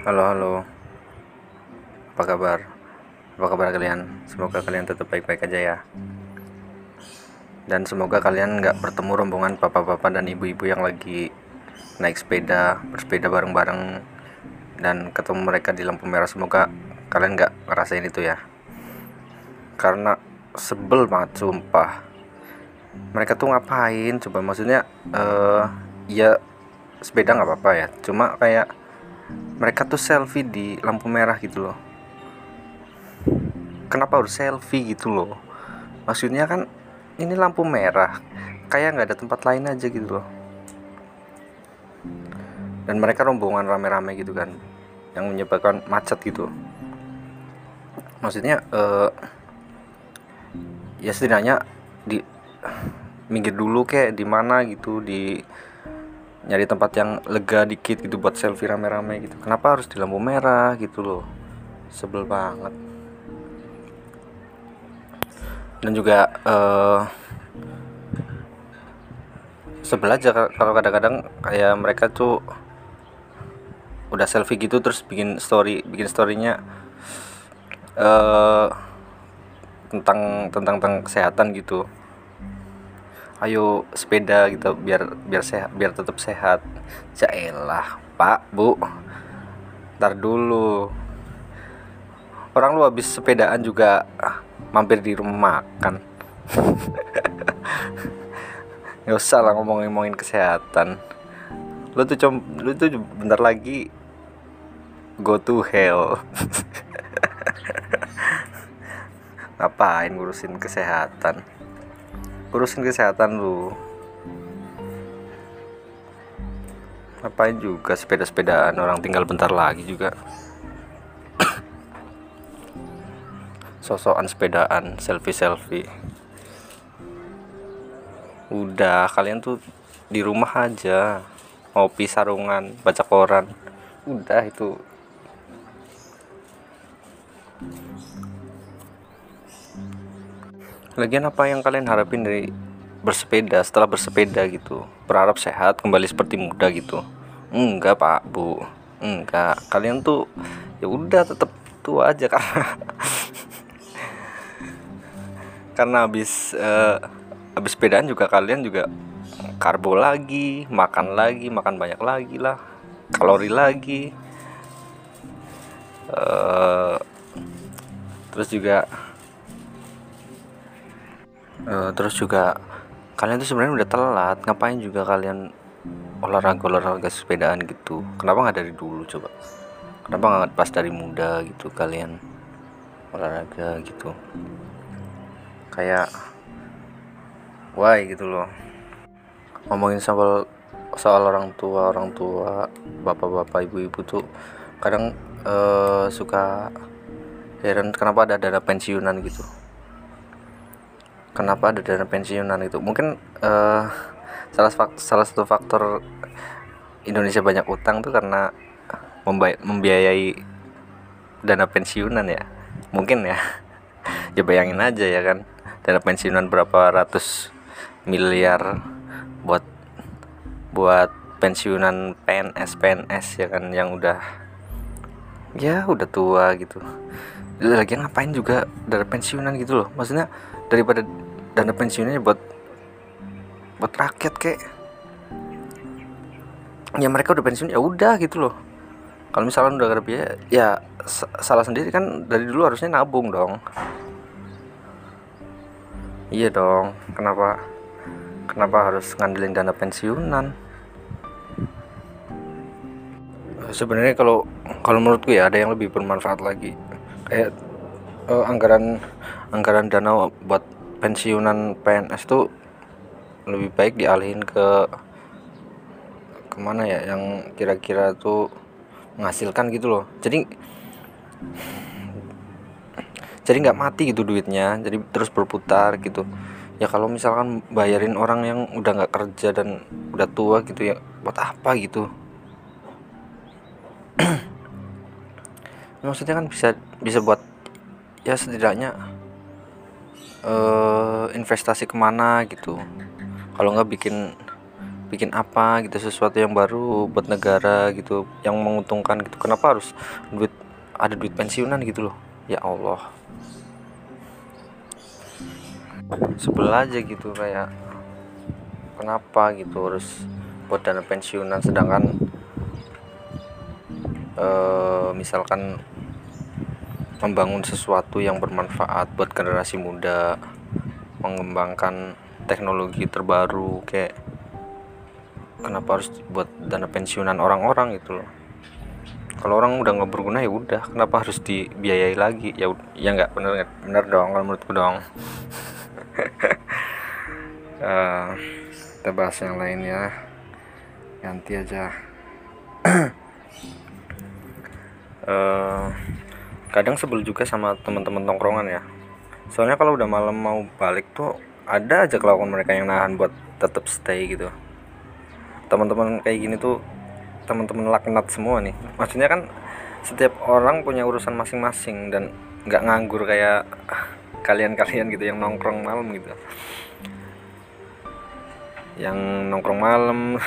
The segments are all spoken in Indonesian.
Halo halo. Apa kabar? Apa kabar kalian? Semoga kalian tetap baik-baik aja ya. Dan semoga kalian nggak bertemu rombongan bapak-bapak dan ibu-ibu yang lagi naik sepeda Bersepeda bareng-bareng Dan ketemu mereka di lampu merah. Semoga kalian nggak ngerasain itu ya. Karena sebel banget sumpah. Mereka tuh ngapain? Coba maksudnya uh, Ya sepeda nggak apa-apa ya. Cuma kayak mereka tuh selfie di lampu merah gitu loh. Kenapa harus selfie gitu loh? Maksudnya kan ini lampu merah kayak nggak ada tempat lain aja gitu loh. Dan mereka rombongan rame-rame gitu kan yang menyebabkan macet gitu. Maksudnya uh, ya setidaknya di minggir dulu kayak di mana gitu di nyari tempat yang lega dikit gitu buat selfie rame-rame gitu. Kenapa harus di lampu merah gitu loh? Sebel banget. Dan juga uh, sebel aja kalau kadang-kadang kayak mereka tuh udah selfie gitu terus bikin story bikin storynya uh, tentang tentang tentang kesehatan gitu ayo sepeda gitu biar biar sehat biar tetap sehat. Jaelah pak bu. Ntar dulu. Orang lu habis sepedaan juga mampir di rumah makan. Nggak usah lah ngomongin ngomongin kesehatan. Lu tuh com lu tuh bentar lagi go to hell. Ngapain ngurusin kesehatan urusin kesehatan lu ngapain juga sepeda-sepedaan? Orang tinggal bentar lagi juga. Sosokan sepedaan selfie-selfie. Udah kalian tuh di rumah aja. Ngopi sarungan baca koran. Udah itu Lagian apa yang kalian harapin dari bersepeda setelah bersepeda gitu? Berharap sehat kembali seperti muda gitu? Enggak pak bu, enggak. Kalian tuh ya udah tetap tua aja karena karena habis uh, habis sepedaan juga kalian juga karbo lagi, makan lagi, makan banyak lagi lah, kalori lagi. Uh, terus juga uh, terus juga kalian tuh sebenarnya udah telat. Ngapain juga kalian olahraga olahraga sepedaan gitu? Kenapa nggak dari dulu coba? Kenapa nggak pas dari muda gitu kalian olahraga gitu? Kayak why gitu loh. Ngomongin soal soal orang tua orang tua bapak-bapak ibu-ibu tuh kadang uh, suka heran kenapa ada dana pensiunan gitu kenapa ada dana pensiunan itu? Mungkin uh, salah salah satu faktor Indonesia banyak utang tuh karena membiayai dana pensiunan ya. Mungkin ya. Ya bayangin aja ya kan. Dana pensiunan berapa ratus miliar buat buat pensiunan PNS PNS ya kan yang udah ya udah tua gitu. Lagi ngapain juga dana pensiunan gitu loh? Maksudnya daripada dana pensiunnya buat buat rakyat kek. Ya mereka udah pensiun ya udah gitu loh. Kalau misalnya udah ada biaya ya salah sendiri kan dari dulu harusnya nabung dong. Iya dong kenapa kenapa harus ngandelin dana pensiunan? Sebenarnya kalau kalau menurutku ya ada yang lebih bermanfaat lagi. Kayak uh, anggaran anggaran dana buat pensiunan PNS tuh lebih baik dialihin ke ke mana ya yang kira-kira tuh menghasilkan gitu loh. Jadi jadi nggak mati gitu duitnya jadi terus berputar gitu. Ya kalau misalkan bayarin orang yang udah nggak kerja dan udah tua gitu ya buat apa gitu? Maksudnya kan bisa bisa buat ya setidaknya uh, investasi ke mana gitu. Kalau nggak bikin bikin apa gitu sesuatu yang baru buat negara gitu yang menguntungkan gitu. Kenapa harus duit ada duit pensiunan gitu loh? Ya Allah. Sebelah aja gitu kayak kenapa gitu harus buat dana pensiunan? Sedangkan uh, misalkan membangun sesuatu yang bermanfaat buat generasi muda mengembangkan teknologi terbaru kayak kenapa harus buat dana pensiunan orang-orang gitu loh. Kalau orang udah nggak berguna ya udah. Kenapa harus dibiayai lagi? Ya ya nggak bener bener dong kalau menurutku dong. Uh, kita bahas yang lain ya. Ganti aja. Uh, kadang sebel juga sama teman-teman tongkrongan ya. Soalnya kalau udah malam mau balik tuh ada aja kelakuan mereka yang nahan buat tetap stay gitu. Teman-teman kayak gini tuh teman-teman laknat semua nih. Maksudnya kan setiap orang punya urusan masing-masing dan nggak nganggur kayak kalian-kalian gitu yang nongkrong malam gitu. Yang nongkrong malam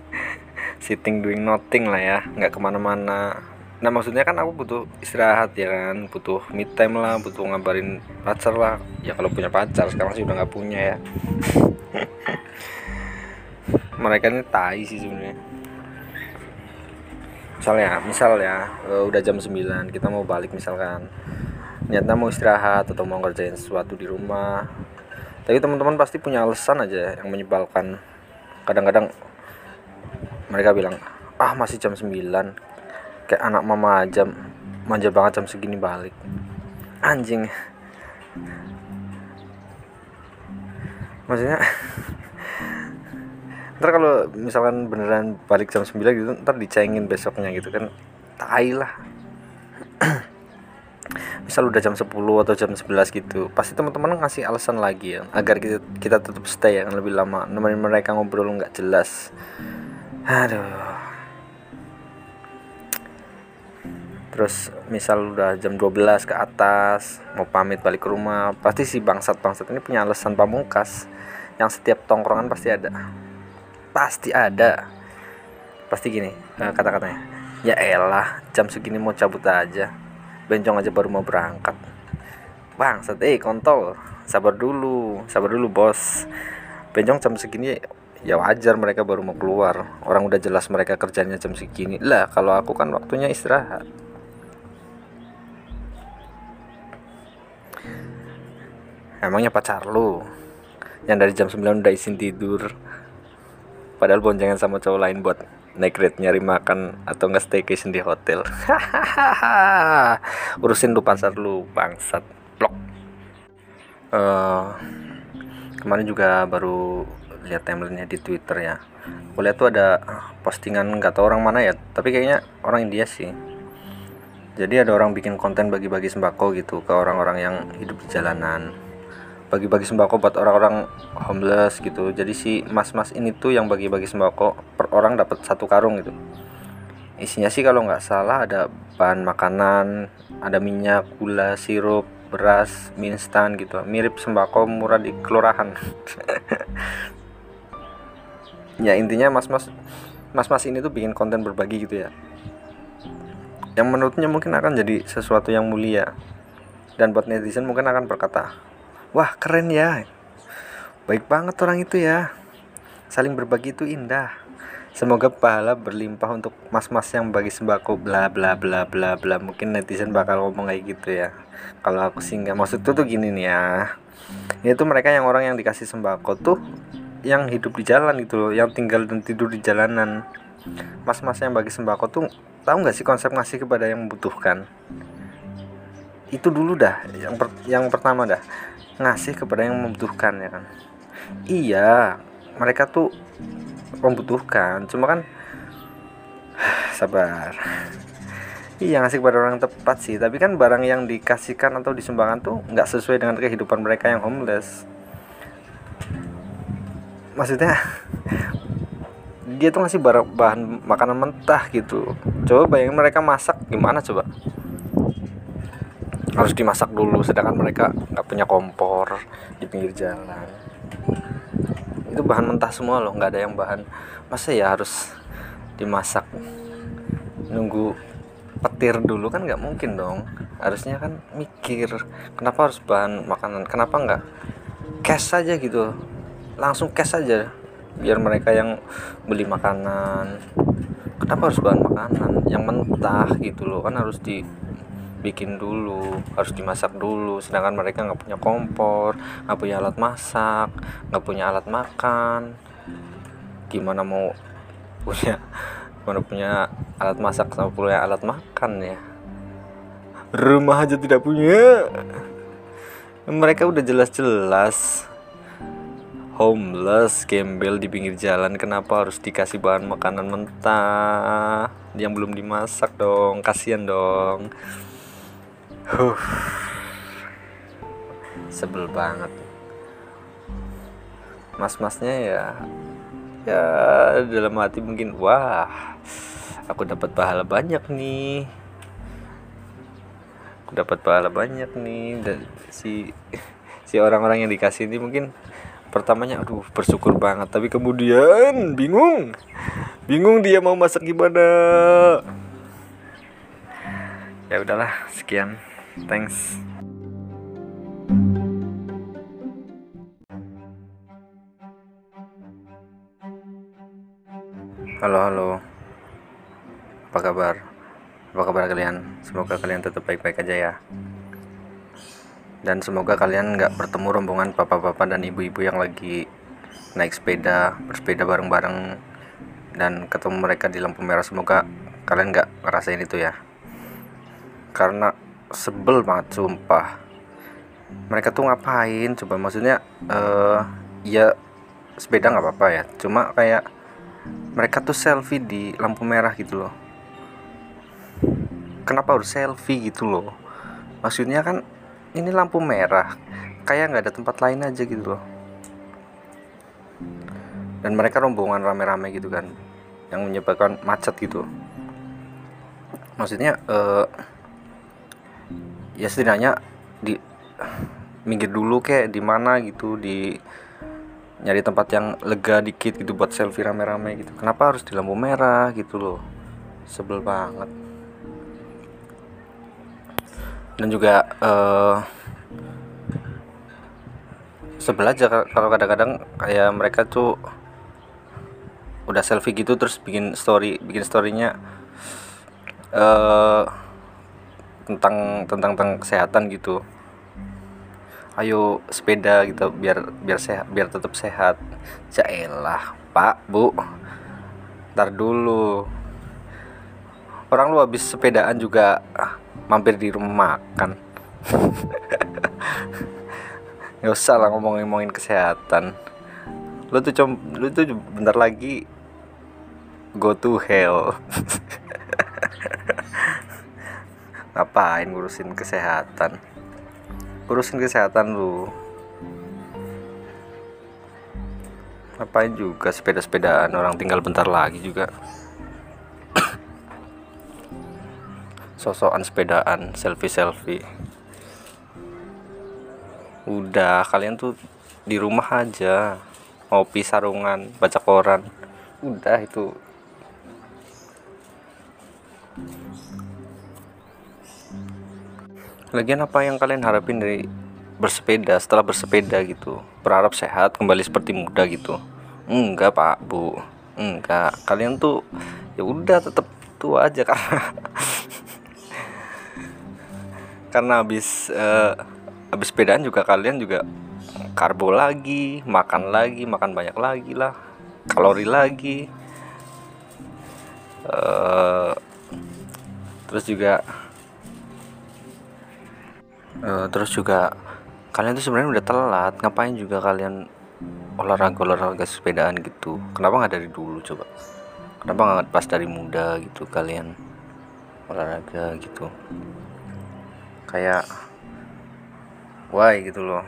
sitting doing nothing lah ya nggak ke mana-mana nah maksudnya kan aku butuh istirahat ya kan butuh me time lah butuh ngabarin pacar lah. Ya kalau punya pacar sekarang sih udah nggak punya ya. Mereka ini tai sih sebenarnya. Misalnya misal ya eh, udah jam 9 kita mau balik misalkan. Niatnya mau istirahat atau mau ngerjain sesuatu di rumah. Tapi teman-teman pasti punya alasan aja yang menyebalkan. Kadang-kadang mereka bilang ah masih jam 9 kayak anak mama aja manja banget jam segini balik. Anjing. Maksudnya ntar kalau misalkan beneran balik jam 9 gitu ntar dicengin besoknya gitu kan tai lah. Misal udah jam 10 atau jam 11 gitu pasti teman-teman ngasih alasan lagi ya agar kita kita tetap stay ya kan lebih lama. Nemenin mereka ngobrol nggak jelas. Aduh terus misal udah jam 12 ke atas mau pamit balik ke rumah pasti si bangsat bangsat ini punya alasan pamungkas. Yang setiap tongkrongan pasti ada. Pasti ada. Pasti gini uh, kata-katanya ya elah jam segini mau cabut aja. Bencong aja baru mau berangkat. Bang eh kontol. Sabar dulu sabar dulu bos. Bencong jam segini ya wajar mereka baru mau keluar. Orang udah jelas mereka kerjanya jam segini. Lah kalau aku kan waktunya istirahat emangnya pacar lu? Yang dari jam 9 udah izin tidur. Padahal boncengan sama cowok lain buat naik rate nyari makan atau nggak staycation di hotel. Urusin lu pasar lu bangsat. Blok. Uh, kemarin juga baru lihat timelinenya di twitter ya. Lihat tuh ada postingan nggak tahu orang mana ya tapi kayaknya orang India sih. Jadi ada orang bikin konten bagi-bagi sembako gitu ke orang-orang yang hidup di jalanan bagi-bagi sembako buat orang-orang homeless gitu. Jadi si mas-mas ini tuh yang bagi-bagi sembako per orang dapat satu karung gitu. Isinya sih kalau nggak salah ada bahan makanan ada minyak gula sirup beras mie instan gitu. Mirip sembako murah di kelurahan. Ya intinya mas-mas mas-mas ini tuh bikin konten berbagi gitu ya. Yang menurutnya mungkin akan jadi sesuatu yang mulia. Dan buat netizen mungkin akan berkata wah keren ya. Baik banget orang itu ya. Saling berbagi itu indah. Semoga pahala berlimpah untuk mas-mas yang bagi sembako bla bla bla bla bla. Mungkin netizen bakal ngomong kayak gitu ya. Kalau aku sih nggak. Maksud tuh tuh gini nih ya. Itu mereka yang orang yang dikasih sembako tuh yang hidup di jalan gitu loh. Yang tinggal dan tidur di jalanan. Mas-mas yang bagi sembako tuh tahu nggak sih konsep ngasih kepada yang membutuhkan? Itu dulu dah. Yang per, yang pertama dah ngasih kepada yang membutuhkan ya kan? Iya mereka tuh membutuhkan cuma kan sabar. Iya ngasih kepada orang tepat sih tapi kan barang yang dikasihkan atau disumbangkan tuh nggak sesuai dengan kehidupan mereka yang homeless. Maksudnya dia tuh ngasih barang bahan makanan mentah gitu. Coba bayangin mereka masak gimana coba harus dimasak dulu sedangkan mereka nggak punya kompor di pinggir jalan. Itu bahan mentah semua loh nggak ada yang bahan. Masa ya harus dimasak? Nunggu petir dulu kan nggak mungkin dong. Harusnya kan mikir kenapa harus bahan makanan? Kenapa nggak cash saja gitu? Langsung cash saja biar mereka yang beli makanan. Kenapa harus bahan makanan? Yang mentah gitu loh kan harus dibikin dulu harus dimasak dulu. Sedangkan mereka nggak punya kompor nggak punya alat masak nggak punya alat makan. Gimana mau punya mana punya alat masak sama punya alat makan ya? Rumah aja tidak punya. Mereka udah jelas-jelas homeless gembel di pinggir jalan. Kenapa harus dikasih bahan makanan mentah? Yang belum dimasak dong kasihan dong huh. Sebel banget. Mas-masnya ya ya dalam hati mungkin wah aku dapat pahala banyak nih. Aku dapat pahala banyak nih. Dan si si orang-orang yang dikasih ini mungkin pertamanya aduh bersyukur banget. Tapi kemudian bingung. Bingung dia mau masak gimana. Ya udahlah sekian thanks. Halo halo. Apa kabar? Apa kabar kalian? Semoga kalian tetap baik-baik aja ya. Dan semoga kalian nggak bertemu rombongan bapak-bapak dan ibu-ibu yang lagi naik sepeda bersepeda bareng-bareng dan ketemu mereka di lampu merah. Semoga kalian nggak ngerasain itu ya. Karena sebel banget sumpah. Mereka tuh ngapain? Coba maksudnya uh, ya sepeda nggak apa-apa ya. Cuma kayak mereka tuh selfie di lampu merah gitu loh. Kenapa harus selfie gitu loh? Maksudnya kan ini lampu merah. Kayak nggak ada tempat lain aja gitu loh. Dan mereka rombongan rame-rame gitu kan. Yang menyebabkan macet gitu. Maksudnya uh, ya setidaknya di minggir dulu kayak di mana gitu di nyari tempat yang lega dikit gitu buat selfie rame-rame gitu. Kenapa harus di lampu merah gitu loh? Sebel banget. Dan juga uh, sebelah aja kalau kadang-kadang kayak mereka tuh udah selfie gitu terus bikin story bikin storynya uh, tentang tentang tentang kesehatan gitu. Ayo sepeda gitu biar biar sehat biar tetap sehat. Jaelah pak bu. Ntar dulu. Orang lu habis sepedaan juga mampir di rumah makan. Nggak usah lah ngomongin ngomongin kesehatan. Lu tuh com lu tuh bentar lagi go to hell ngapain ngurusin kesehatan? Urusin kesehatan lu ngapain juga sepeda-sepedaan? Orang tinggal bentar lagi juga. Sosokan sepedaan selfie selfie udah kalian tuh di rumah aja. Ngopi sarungan baca koran. Udah itu lagian apa yang kalian harapin dari bersepeda setelah bersepeda gitu? Berharap sehat kembali seperti muda gitu? Enggak pak bu. Enggak. Kalian tuh ya udah tetap tua aja karena karena habis uh, habis sepedaan juga kalian juga karbo lagi makan lagi makan banyak lagi lah. Kalori lagi. Uh, terus juga uh, terus juga kalian tuh sebenarnya udah telat ngapain juga kalian olahraga olahraga sepedaan gitu? Kenapa nggak dari dulu coba? Kenapa nggak pas dari muda gitu kalian olahraga gitu? Kayak why gitu loh.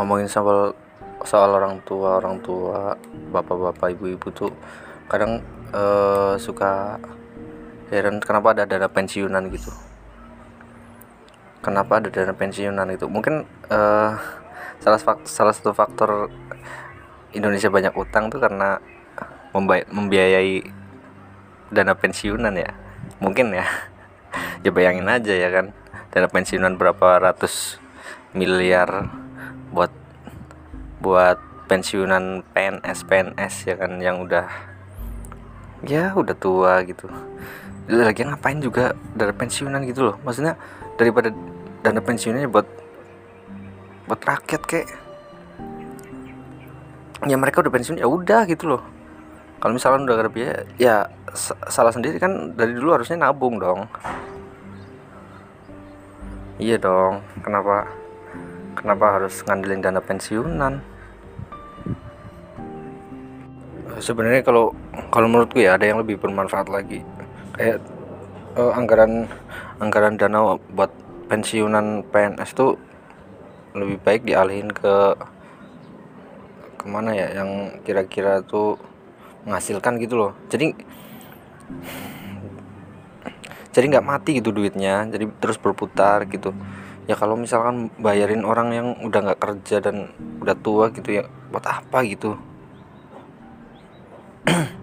Ngomongin soal soal orang tua orang tua bapak-bapak ibu-ibu tuh kadang uh, suka heran kenapa ada dana pensiunan gitu kenapa ada dana pensiunan itu mungkin uh, salah salah satu faktor Indonesia banyak utang tuh karena membiayai dana pensiunan ya. Mungkin ya. Ya bayangin aja ya kan. Dana pensiunan berapa ratus miliar buat buat pensiunan PNS PNS ya kan yang udah ya udah tua gitu lagi ngapain juga dana pensiunan gitu loh. Maksudnya daripada dana pensiunnya buat buat rakyat kek. Ya mereka udah pensiun ya udah gitu loh. Kalau misalnya udah ada biaya ya salah sendiri kan dari dulu harusnya nabung dong. Iya dong kenapa kenapa harus ngandelin dana pensiunan? Sebenarnya kalau kalau menurutku ya ada yang lebih bermanfaat lagi kayak uh, anggaran anggaran dana buat pensiunan PNS tuh lebih baik dialihin ke ke mana ya yang kira-kira tuh menghasilkan gitu loh. Jadi jadi nggak mati gitu duitnya jadi terus berputar gitu. Ya kalau misalkan bayarin orang yang udah nggak kerja dan udah tua gitu ya buat apa gitu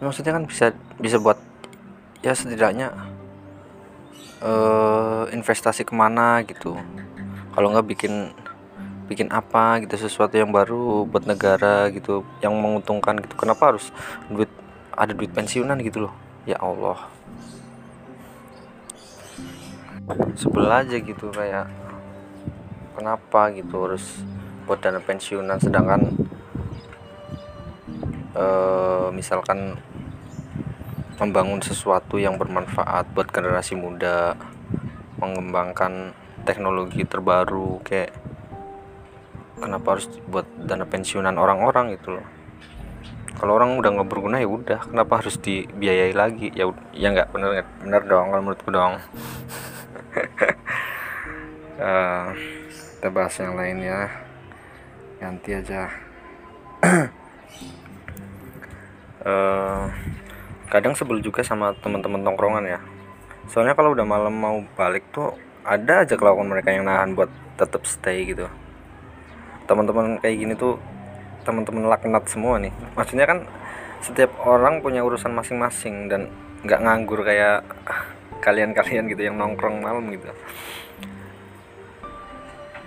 maksudnya kan bisa bisa buat ya setidaknya uh, investasi ke mana gitu. Kalau nggak bikin bikin apa gitu sesuatu yang baru buat negara gitu yang menguntungkan gitu. Kenapa harus duit ada duit pensiunan gitu loh? Ya Allah. Sebelah aja gitu kayak kenapa gitu harus buat dana pensiunan? Sedangkan uh, misalkan membangun sesuatu yang bermanfaat buat generasi muda mengembangkan teknologi terbaru kayak kenapa harus buat dana pensiunan orang-orang gitu loh. Kalau orang udah nggak berguna ya udah. Kenapa harus dibiayai lagi? Ya ya nggak bener bener dong kalau menurutku dong. Uh, kita bahas yang lain ya. Ganti aja. Uh, kadang sebel juga sama teman-teman tongkrongan ya. Soalnya kalau udah malam mau balik tuh ada aja kelakuan mereka yang nahan buat tetap stay gitu. Teman-teman kayak gini tuh teman-teman laknat semua nih. Maksudnya kan setiap orang punya urusan masing-masing dan nggak nganggur kayak kalian-kalian gitu yang nongkrong malam gitu.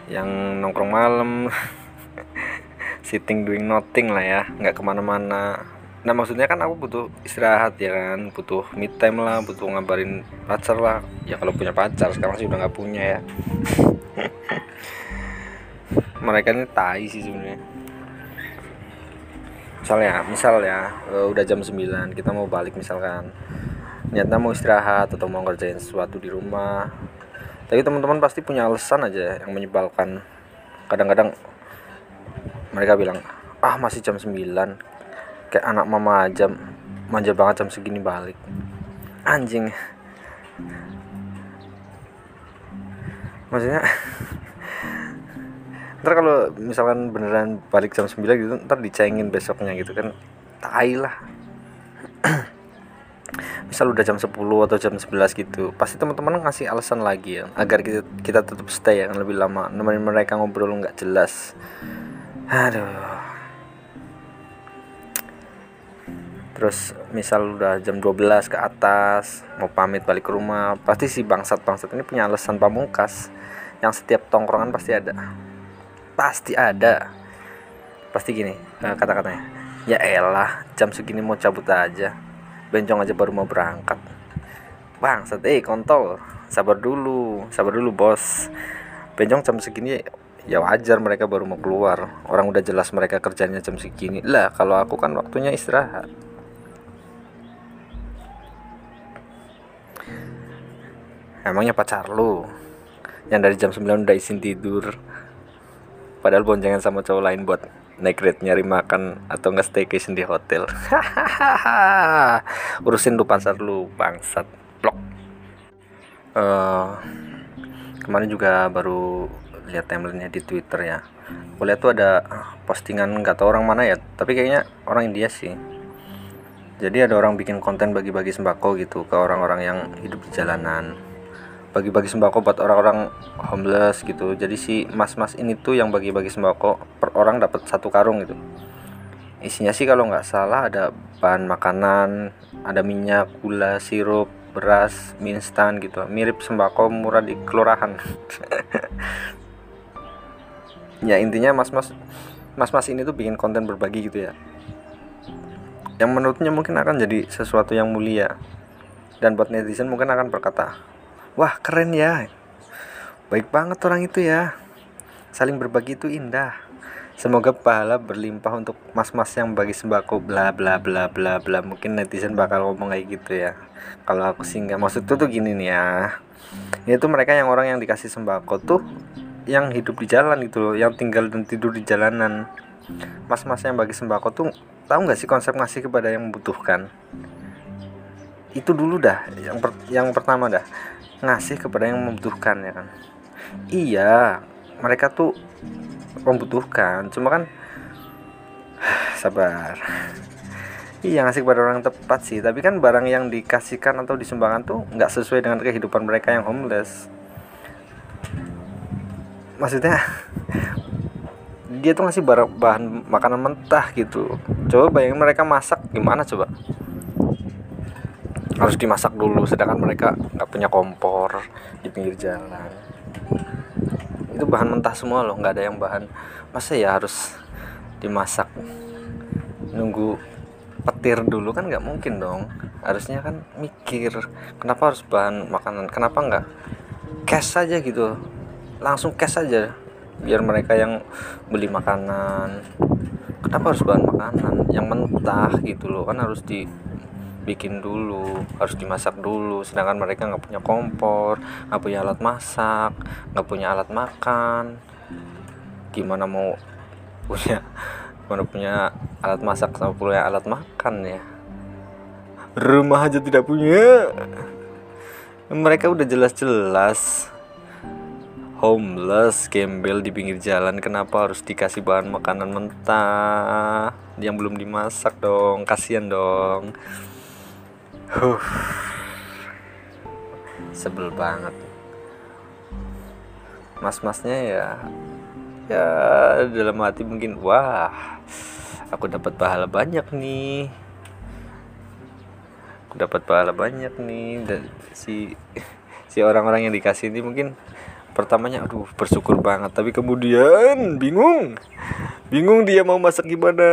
Yang nongkrong malam sitting doing nothing lah ya nggak ke mana-mana nah maksudnya kan aku butuh istirahat ya kan butuh me time lah butuh ngabarin pacar lah. Ya kalau punya pacar sekarang sih udah nggak punya ya. Mereka ini tai sih sebenarnya. Misalnya misal ya uh, udah jam 9 kita mau balik misalkan. Niatnya mau istirahat atau mau ngerjain sesuatu di rumah. Tapi teman-teman pasti punya alasan aja yang menyebalkan. Kadang-kadang mereka bilang ah masih jam 9 kayak anak mama aja manja banget jam segini balik. Anjing. Maksudnya ntar kalau misalkan beneran balik jam 9 gitu ntar dicengin besoknya gitu kan tai lah. Misal udah jam 10 atau jam 11 gitu pasti teman-teman ngasih alasan lagi ya agar kita kita tetap stay yang lebih lama. Nemenin mereka ngobrol nggak jelas. Aduh terus misal udah jam 12 ke atas mau pamit balik ke rumah pasti si bangsat bangsat ini punya alasan pamungkas. Yang setiap tongkrongan pasti ada. Pasti ada. Pasti gini uh, kata-katanya ya elah jam segini mau cabut aja. Bencong aja baru mau berangkat. Bang eh kontol. Sabar dulu sabar dulu bos. Bencong jam segini ya wajar mereka baru mau keluar. Orang udah jelas mereka kerjanya jam segini. Lah kalau aku kan waktunya istirahat emangnya pacar lu? Yang dari jam 9 udah izin tidur. Padahal boncengan sama cowok lain buat naik rate nyari makan atau nggak staycation di hotel. Urusin lu pasar lu bangsat. Blok. Uh, kemarin juga baru lihat timelinenya di twitter ya. Aku lihat tuh ada postingan nggak tahu orang mana ya tapi kayaknya orang India sih. Jadi ada orang bikin konten bagi-bagi sembako gitu ke orang-orang yang hidup di jalanan bagi-bagi sembako buat orang-orang homeless gitu. Jadi si mas-mas ini tuh yang bagi-bagi sembako per orang dapat satu karung gitu. Isinya sih kalau nggak salah ada bahan makanan ada minyak gula sirup beras mie instan gitu. Mirip sembako murah di kelurahan. Ya intinya mas-mas mas-mas ini tuh bikin konten berbagi gitu ya. Yang menurutnya mungkin akan jadi sesuatu yang mulia. Dan buat netizen mungkin akan berkata wah keren ya. Baik banget orang itu ya. Saling berbagi itu indah. Semoga pahala berlimpah untuk mas-mas yang bagi sembako bla bla bla bla bla. Mungkin netizen bakal ngomong kayak gitu ya. Kalau aku sih nggak. Maksud tuh tuh gini nih ya. Itu mereka yang orang yang dikasih sembako tuh yang hidup di jalan gitu loh. Yang tinggal dan tidur di jalanan. Mas-mas yang bagi sembako tuh tahu nggak sih konsep ngasih kepada yang membutuhkan? Itu dulu dah. Yang per, yang pertama dah ngasih kepada yang membutuhkan ya kan? Iya mereka tuh membutuhkan cuma kan sabar. Iya ngasih kepada orang tepat sih tapi kan barang yang dikasihkan atau disumbangkan tuh nggak sesuai dengan kehidupan mereka yang homeless. Maksudnya dia tuh ngasih bahan makanan mentah gitu. Coba bayangin mereka masak gimana coba harus dimasak dulu sedangkan mereka nggak punya kompor di pinggir jalan. Itu bahan mentah semua loh nggak ada yang bahan. Masa ya harus dimasak? Nunggu petir dulu kan nggak mungkin dong. Harusnya kan mikir kenapa harus bahan makanan? Kenapa nggak cash saja gitu? Langsung cash saja biar mereka yang beli makanan. Kenapa harus bahan makanan? Yang mentah gitu loh kan harus di bikin dulu harus dimasak dulu. Sedangkan mereka nggak punya kompor nggak punya alat masak nggak punya alat makan. Gimana mau punya gimana punya alat masak sama punya alat makan ya? Rumah aja tidak punya. Mereka udah jelas-jelas homeless gembel di pinggir jalan. Kenapa harus dikasih bahan makanan mentah? Yang belum dimasak dong kasihan dong huh. Sebel banget. Mas-masnya ya ya dalam hati mungkin wah aku dapat pahala banyak nih. Aku dapat pahala banyak nih. Dan si si orang-orang yang dikasih ini mungkin pertamanya aduh bersyukur banget. Tapi kemudian bingung. Bingung dia mau masak gimana.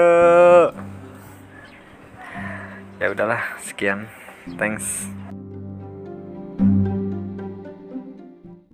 Ya udahlah sekian Thanks.